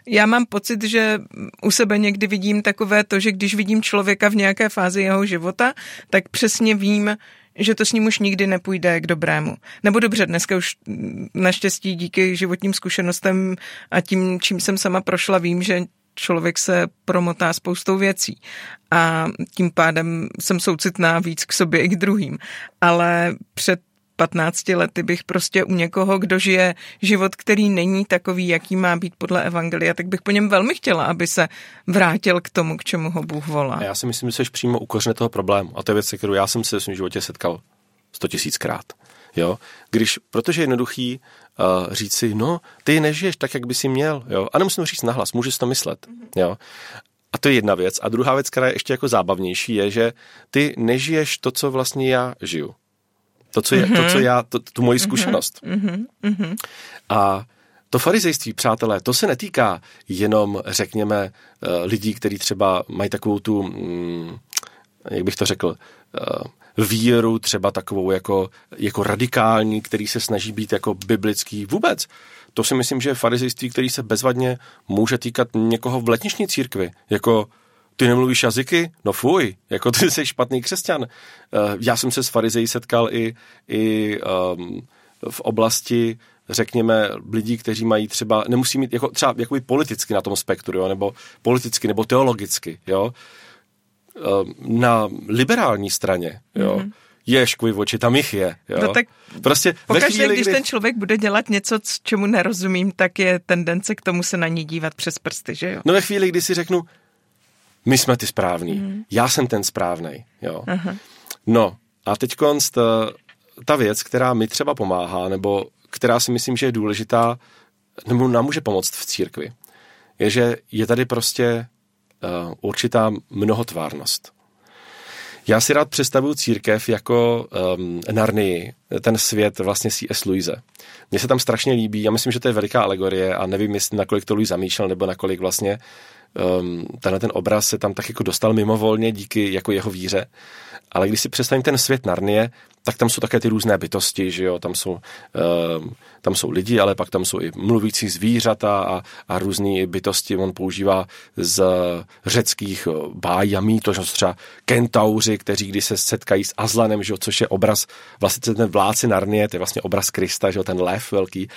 já mám pocit, že u sebe někdy vidím takové to, že když vidím člověka v nějaké fázi jeho života, tak přesně vím, že to s ním už nikdy nepůjde k dobrému. Nebo dobře, dneska už naštěstí díky životním zkušenostem a tím, čím jsem sama prošla, vím, že člověk se promotá spoustou věcí a tím pádem jsem soucitná víc k sobě i k druhým. Ale před 15 lety bych prostě u někoho, kdo žije život, který není takový, jaký má být podle Evangelia, tak bych po něm velmi chtěla, aby se vrátil k tomu, k čemu ho Bůh volá. Já si myslím, že jsi přímo u kořene toho problému. A to je věc, kterou já jsem se v životě setkal sto tisíckrát. Jo? Když, protože je jednoduchý uh, říct si, no, ty nežiješ tak, jak by si měl. Jo? A nemusím říct nahlas, můžeš to myslet. Jo? A to je jedna věc. A druhá věc, která je ještě jako zábavnější, je, že ty nežiješ to, co vlastně já žiju. To, co, je, mm-hmm. to, co mhm. já, to, tu moji mhm. zkušenost. Mm-hmm. A to farizejství, přátelé, to se netýká jenom, řekněme, eh, lidí, kteří třeba mají takovou tu, mm, jak bych to řekl, eh, víru třeba takovou jako, jako radikální, který se snaží být jako biblický vůbec. To si myslím, že je farizejství, který se bezvadně může týkat někoho v letniční církvi, jako ty nemluvíš jazyky? No fuj, jako ty jsi špatný křesťan. Eh, já jsem se s farizejí setkal i, i um, v oblasti řekněme, lidí, kteří mají třeba, nemusí mít jako třeba jakoby politicky na tom spektru, jo, nebo politicky, nebo teologicky, jo. Ehm, na liberální straně, jo, mm-hmm. je škvy v oči, tam jich je. Jo. No tak prostě pokaždé, chvíli, když kdy... ten člověk bude dělat něco, čemu nerozumím, tak je tendence k tomu se na ní dívat přes prsty, že jo? No ve chvíli, kdy si řeknu, my jsme ty správní, mm. já jsem ten správný, jo. Aha. No a teď konst, ta věc, která mi třeba pomáhá, nebo která si myslím, že je důležitá, nebo nám může pomoct v církvi, je, že je tady prostě určitá mnohotvárnost. Já si rád představuju církev jako um, Narnii, ten svět vlastně C.S. Louise. Mně se tam strašně líbí, já myslím, že to je veliká alegorie a nevím, jestli nakolik to Louis zamýšlel, nebo nakolik vlastně um, tenhle ten obraz se tam tak jako dostal mimovolně díky jako jeho víře. Ale když si představím ten svět Narnie, tak tam jsou také ty různé bytosti, že jo, tam jsou, um, tam jsou lidi, ale pak tam jsou i mluvící zvířata a, a různé bytosti. On používá z řeckých bájamí, to jsou třeba kentauři, kteří když se setkají s Azlanem, že jo, což je obraz, vlastně ten vládci Narnie, to je vlastně obraz Krista, že jo, ten lev velký,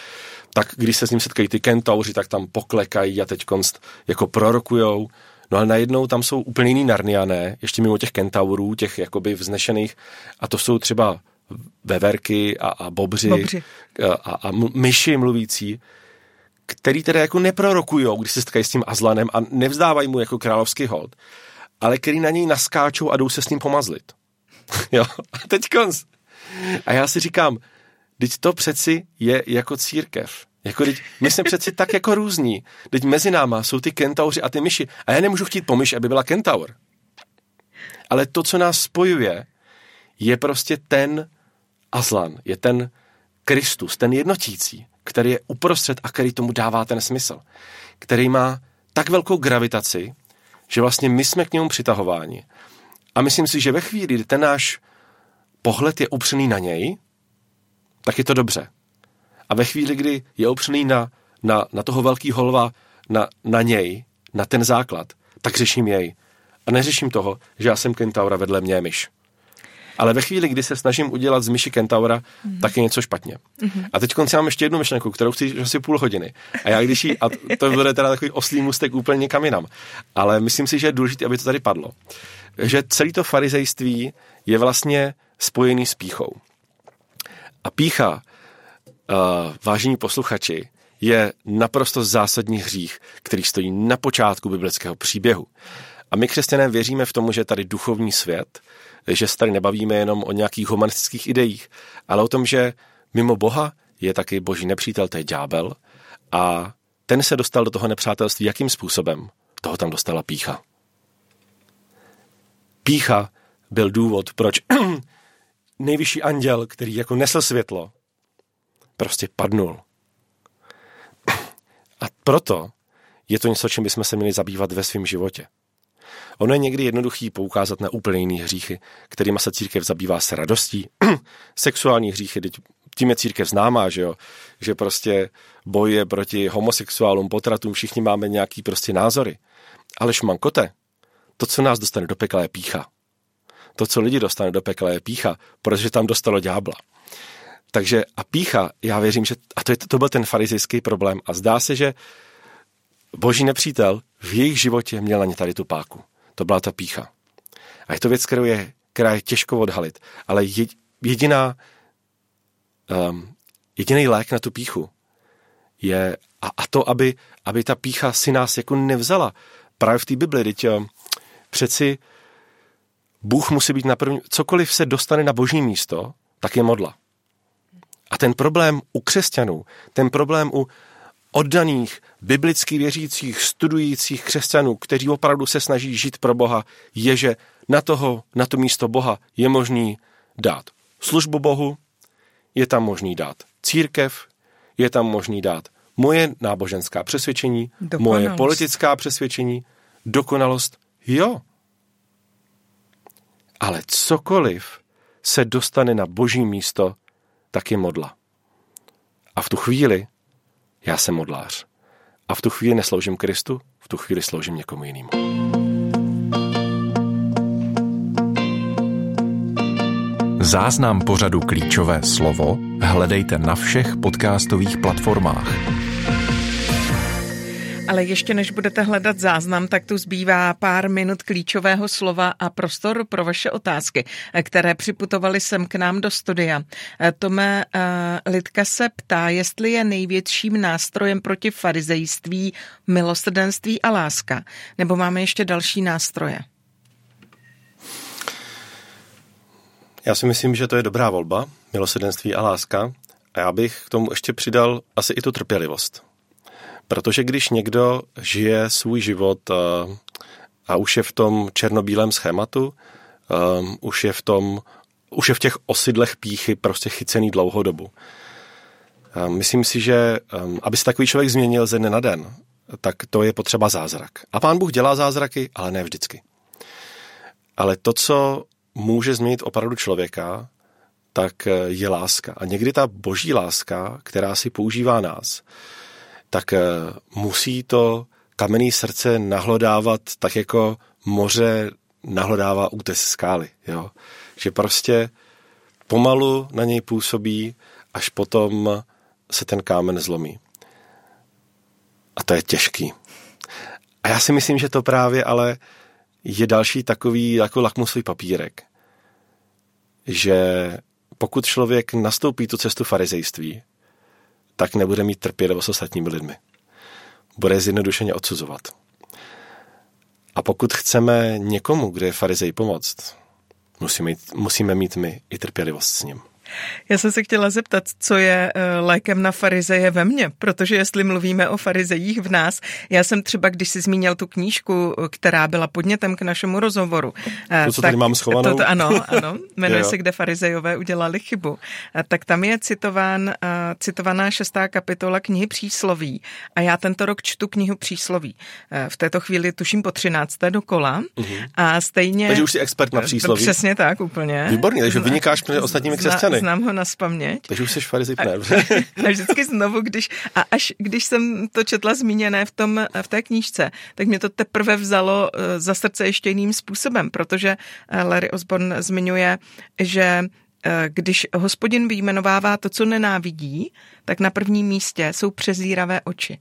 tak když se s ním setkají ty kentauři, tak tam poklekají a teď konst jako prorokujou. No ale najednou tam jsou úplně jiný narniané, ještě mimo těch kentaurů, těch jakoby vznešených, a to jsou třeba veverky a, a bobři, bobři. A, a myši mluvící, který teda jako neprorokujou, když se setkají s tím Azlanem a nevzdávají mu jako královský hold, ale který na něj naskáčou a jdou se s ním pomazlit. [laughs] jo, a teď konc. A já si říkám, Teď to přeci je jako církev. Jako, teď, my jsme přeci tak jako různí. Teď mezi náma jsou ty kentauři a ty myši. A já nemůžu chtít po myši, aby byla kentaur. Ale to, co nás spojuje, je prostě ten Aslan, je ten Kristus, ten jednotící, který je uprostřed a který tomu dává ten smysl. Který má tak velkou gravitaci, že vlastně my jsme k němu přitahováni. A myslím si, že ve chvíli, kdy ten náš pohled je upřený na něj, tak je to dobře. A ve chvíli, kdy je opřený na, na, na toho velký holva, na, na něj, na ten základ, tak řeším jej. A neřeším toho, že já jsem kentaura, vedle mě myš. Ale ve chvíli, kdy se snažím udělat z myši kentaura, mm-hmm. tak je něco špatně. Mm-hmm. A teď konci mám ještě jednu myšlenku, kterou chci asi půl hodiny. A já když jí, a to bude teda takový oslý mustek úplně někam jinam. Ale myslím si, že je důležité, aby to tady padlo. Že celý to farizejství je vlastně spojený s píchou. A pícha, uh, vážení posluchači, je naprosto zásadní hřích, který stojí na počátku biblického příběhu. A my křesťané věříme v tomu, že je tady duchovní svět, že se tady nebavíme jenom o nějakých humanistických ideích, ale o tom, že mimo Boha je taky boží nepřítel, to je ďábel, a ten se dostal do toho nepřátelství jakým způsobem? Toho tam dostala pícha. Pícha byl důvod, proč [clears throat] nejvyšší anděl, který jako nesl světlo, prostě padnul. [clears throat] A proto je to něco, čím bychom se měli zabývat ve svém životě. Ono je někdy jednoduchý poukázat na úplně jiný hříchy, kterými se církev zabývá s radostí. [clears throat] Sexuální hříchy, tím je církev známá, že jo? že prostě bojuje proti homosexuálům, potratům, všichni máme nějaký prostě názory. Ale šmankote, to, co nás dostane do pekla, je pícha to, co lidi dostane do pekla, je pícha, protože tam dostalo ďábla. Takže a pícha, já věřím, že a to, je, to byl ten farizejský problém a zdá se, že boží nepřítel v jejich životě měl na ně tady tu páku. To byla ta pícha. A je to věc, kterou je, která je těžko odhalit. Ale jediná, um, jediný lék na tu píchu je a, a to, aby, aby ta pícha si nás jako nevzala. Právě v té Bibli, teď um, přeci Bůh musí být na první, cokoliv se dostane na boží místo, tak je modla. A ten problém u křesťanů, ten problém u oddaných, biblicky věřících, studujících křesťanů, kteří opravdu se snaží žít pro Boha, je, že na toho, na to místo Boha je možný dát službu Bohu, je tam možný dát církev, je tam možný dát moje náboženská přesvědčení, dokonalost. moje politická přesvědčení, dokonalost, jo. Ale cokoliv se dostane na boží místo, tak je modla. A v tu chvíli já jsem modlář. A v tu chvíli nesloužím Kristu, v tu chvíli sloužím někomu jinému. Záznam pořadu Klíčové slovo hledejte na všech podcastových platformách. Ale ještě než budete hledat záznam, tak tu zbývá pár minut klíčového slova a prostor pro vaše otázky, které připutovaly sem k nám do studia. Tome uh, Lidka se ptá, jestli je největším nástrojem proti farizejství milosrdenství a láska, nebo máme ještě další nástroje? Já si myslím, že to je dobrá volba, milosrdenství a láska. A já bych k tomu ještě přidal asi i tu trpělivost. Protože když někdo žije svůj život a, eh, a už je v tom černobílém schématu, um, už je v tom, už je v těch osidlech píchy prostě chycený dlouhou dobu. Um, myslím si, že aby se takový člověk změnil ze dne na den, tak to je potřeba zázrak. A pán Bůh dělá zázraky, ale ne vždycky. Ale to, co může změnit opravdu člověka, tak je láska. A někdy ta boží láska, která si používá nás, tak eh, musí to kamenné srdce nahlodávat tak jako moře nahlodává útes skály. Jo? Že prostě pomalu na něj působí, až potom se ten kámen zlomí. A to je těžký. A já si myslím, že to právě ale je další takový jako lakmusový papírek. Že pokud člověk nastoupí tu cestu farizejství, tak nebude mít trpělivost s ostatními lidmi. Bude zjednodušeně odsuzovat. A pokud chceme někomu, kde je farizej pomoct, musíme musíme mít my i trpělivost s ním. Já jsem se chtěla zeptat, co je eh, lékem na farizeje ve mně, protože jestli mluvíme o farizejích v nás, já jsem třeba, když si zmínil tu knížku, která byla podnětem k našemu rozhovoru. Eh, to, co tak, tady mám schovanou? To, to, ano, ano, [laughs] jmenuje se, kde farizejové udělali chybu. Eh, tak tam je citován, citovaná šestá kapitola knihy Přísloví a já tento rok čtu knihu Přísloví. V této chvíli tuším po třinácté dokola uh-huh. a stejně... Takže už jsi expert na přísloví. Přesně tak, úplně. Výborný, takže vynikáš před ostatními křesťany. Znám ho na spaměť. Takže už jsi farizip, ne? A, vždycky znovu, když, a až když jsem to četla zmíněné v, tom, v té knížce, tak mě to teprve vzalo eh, za srdce ještě jiným způsobem, protože eh, Larry Osborne zmiňuje, že eh, když hospodin vyjmenovává to, co nenávidí, tak na prvním místě jsou přezíravé oči.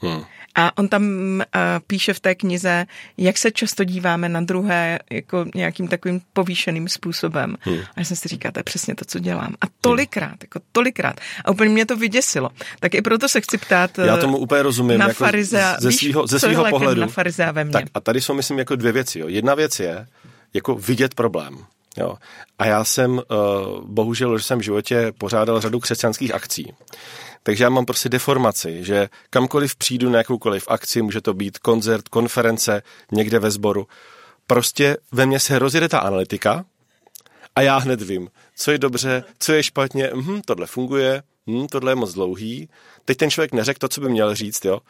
Hmm. A on tam uh, píše v té knize, jak se často díváme na druhé jako nějakým takovým povýšeným způsobem. Hmm. A já jsem si říkal, to je přesně to, co dělám. A tolikrát, jako tolikrát. A úplně mě to vyděsilo. Tak i proto se chci ptát Já tomu úplně rozumím. Na jako farize, ze svého ze svýho pohledu. Na farize ve mně. Tak a tady jsou, myslím, jako dvě věci. Jo. Jedna věc je jako vidět problém. Jo. A já jsem, uh, bohužel, že jsem v životě pořádal řadu křesťanských akcí. Takže já mám prostě deformaci, že kamkoliv přijdu na jakoukoliv akci, může to být koncert, konference, někde ve sboru, prostě ve mně se rozjede ta analytika a já hned vím, co je dobře, co je špatně, hm, tohle funguje, hm, tohle je moc dlouhý. Teď ten člověk neřekl to, co by měl říct, jo.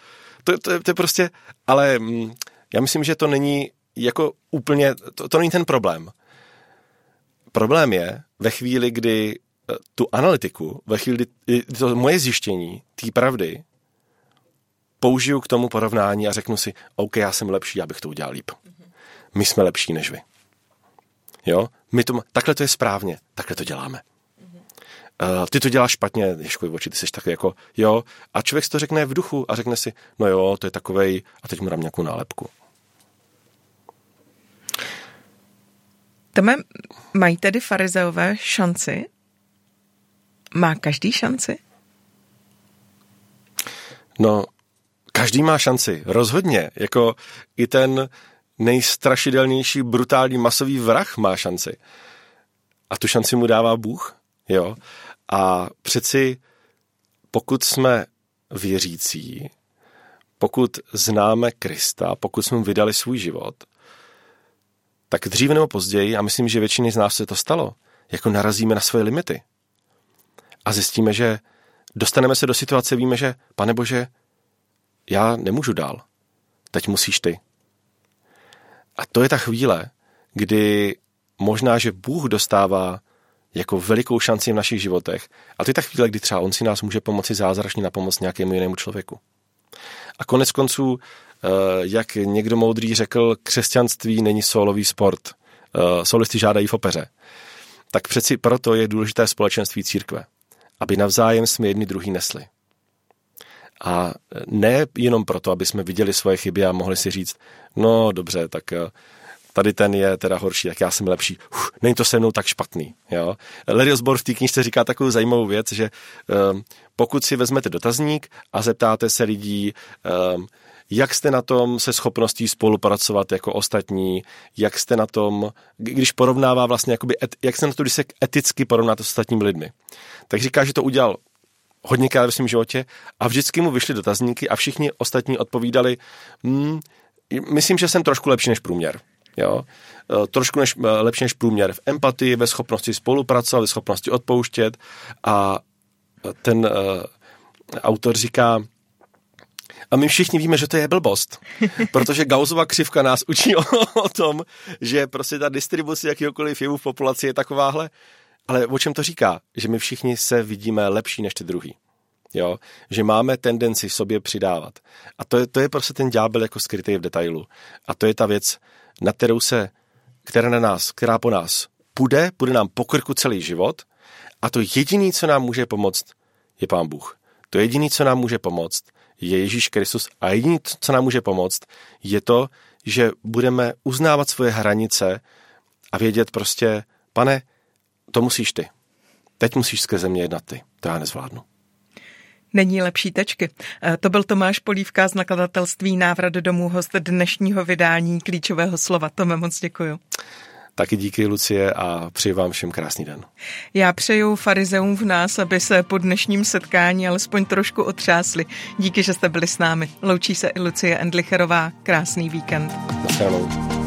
To, to, to je prostě, ale hm, já myslím, že to není jako úplně, to, to není ten problém. Problém je ve chvíli, kdy tu analytiku, ve chvíli, kdy to moje zjištění té pravdy použiju k tomu porovnání a řeknu si, OK, já jsem lepší, abych to udělal líp. My jsme lepší než vy. Jo? My to, takhle to je správně, takhle to děláme. uh, ty to děláš špatně, Ježkuj oči, ty jsi takový jako, jo, a člověk si to řekne v duchu a řekne si, no jo, to je takovej, a teď mu dám nějakou nálepku. Tome, mají tedy farizeové šanci? Má každý šanci? No, každý má šanci, rozhodně. Jako i ten nejstrašidelnější, brutální, masový vrah má šanci. A tu šanci mu dává Bůh, jo. A přeci pokud jsme věřící, pokud známe Krista, pokud jsme mu vydali svůj život, tak dříve nebo později, a myslím, že většině z nás se to stalo, jako narazíme na svoje limity. A zjistíme, že dostaneme se do situace, víme, že, pane Bože, já nemůžu dál. Teď musíš ty. A to je ta chvíle, kdy možná, že Bůh dostává jako velikou šanci v našich životech. A to je ta chvíle, kdy třeba on si nás může pomoci zázračně na pomoc nějakému jinému člověku. A konec konců, eh, jak někdo moudrý řekl, křesťanství není solový sport. Eh, solisty žádají v opeře. Tak přeci proto je důležité společenství církve, aby navzájem jsme jedni druhý nesli. A ne jenom proto, aby jsme viděli svoje chyby a mohli si říct, no dobře, tak eh, tady ten je teda horší, tak já jsem lepší. Uf, není to se mnou tak špatný. Jo? Larry Osborne v té knižce říká takovou zajímavou věc, že um, pokud si vezmete dotazník a zeptáte se lidí, um, jak jste na tom se schopností spolupracovat jako ostatní, jak jste na tom, když porovnává vlastně, jakoby, et, jak jste na to, když se eticky porovnáte s ostatními lidmi. Tak říká, že to udělal hodněkrát ve svém životě a vždycky mu vyšly dotazníky a všichni ostatní odpovídali, hmm, myslím, že jsem trošku lepší než průměr. Jo? E, trošku než, e, lepší než průměr v empatii, ve schopnosti spolupracovat, ve schopnosti odpouštět a ten uh, autor říká, a my všichni víme, že to je blbost, protože Gaussova křivka nás učí o, o tom, že prostě ta distribuce jakýkoliv jevu v populaci je takováhle, ale o čem to říká? Že my všichni se vidíme lepší než ty druhý. Jo? Že máme tendenci sobě přidávat. A to je, to je prostě ten ďábel jako skrytý v detailu. A to je ta věc, na kterou se, která na nás, která po nás půjde, půjde nám po krku celý život a to jediný, co nám může pomoct, je Pán Bůh. To jediný, co nám může pomoct, je Ježíš Kristus a jediný, co nám může pomoct, je to, že budeme uznávat svoje hranice a vědět prostě, pane, to musíš ty. Teď musíš skrze mě jednat ty. To já nezvládnu. Není lepší tečky. E, to byl Tomáš Polívka z nakladatelství Návrat domů, host dnešního vydání klíčového slova. Tome, moc děkuju. Taky díky, Lucie, a přeji vám všem krásný den. Já přeju farizeum v nás, aby se po dnešním setkání alespoň trošku otřásli. Díky, že jste byli s námi. Loučí se i Lucie Endlicherová. Krásný víkend. Naschledanou.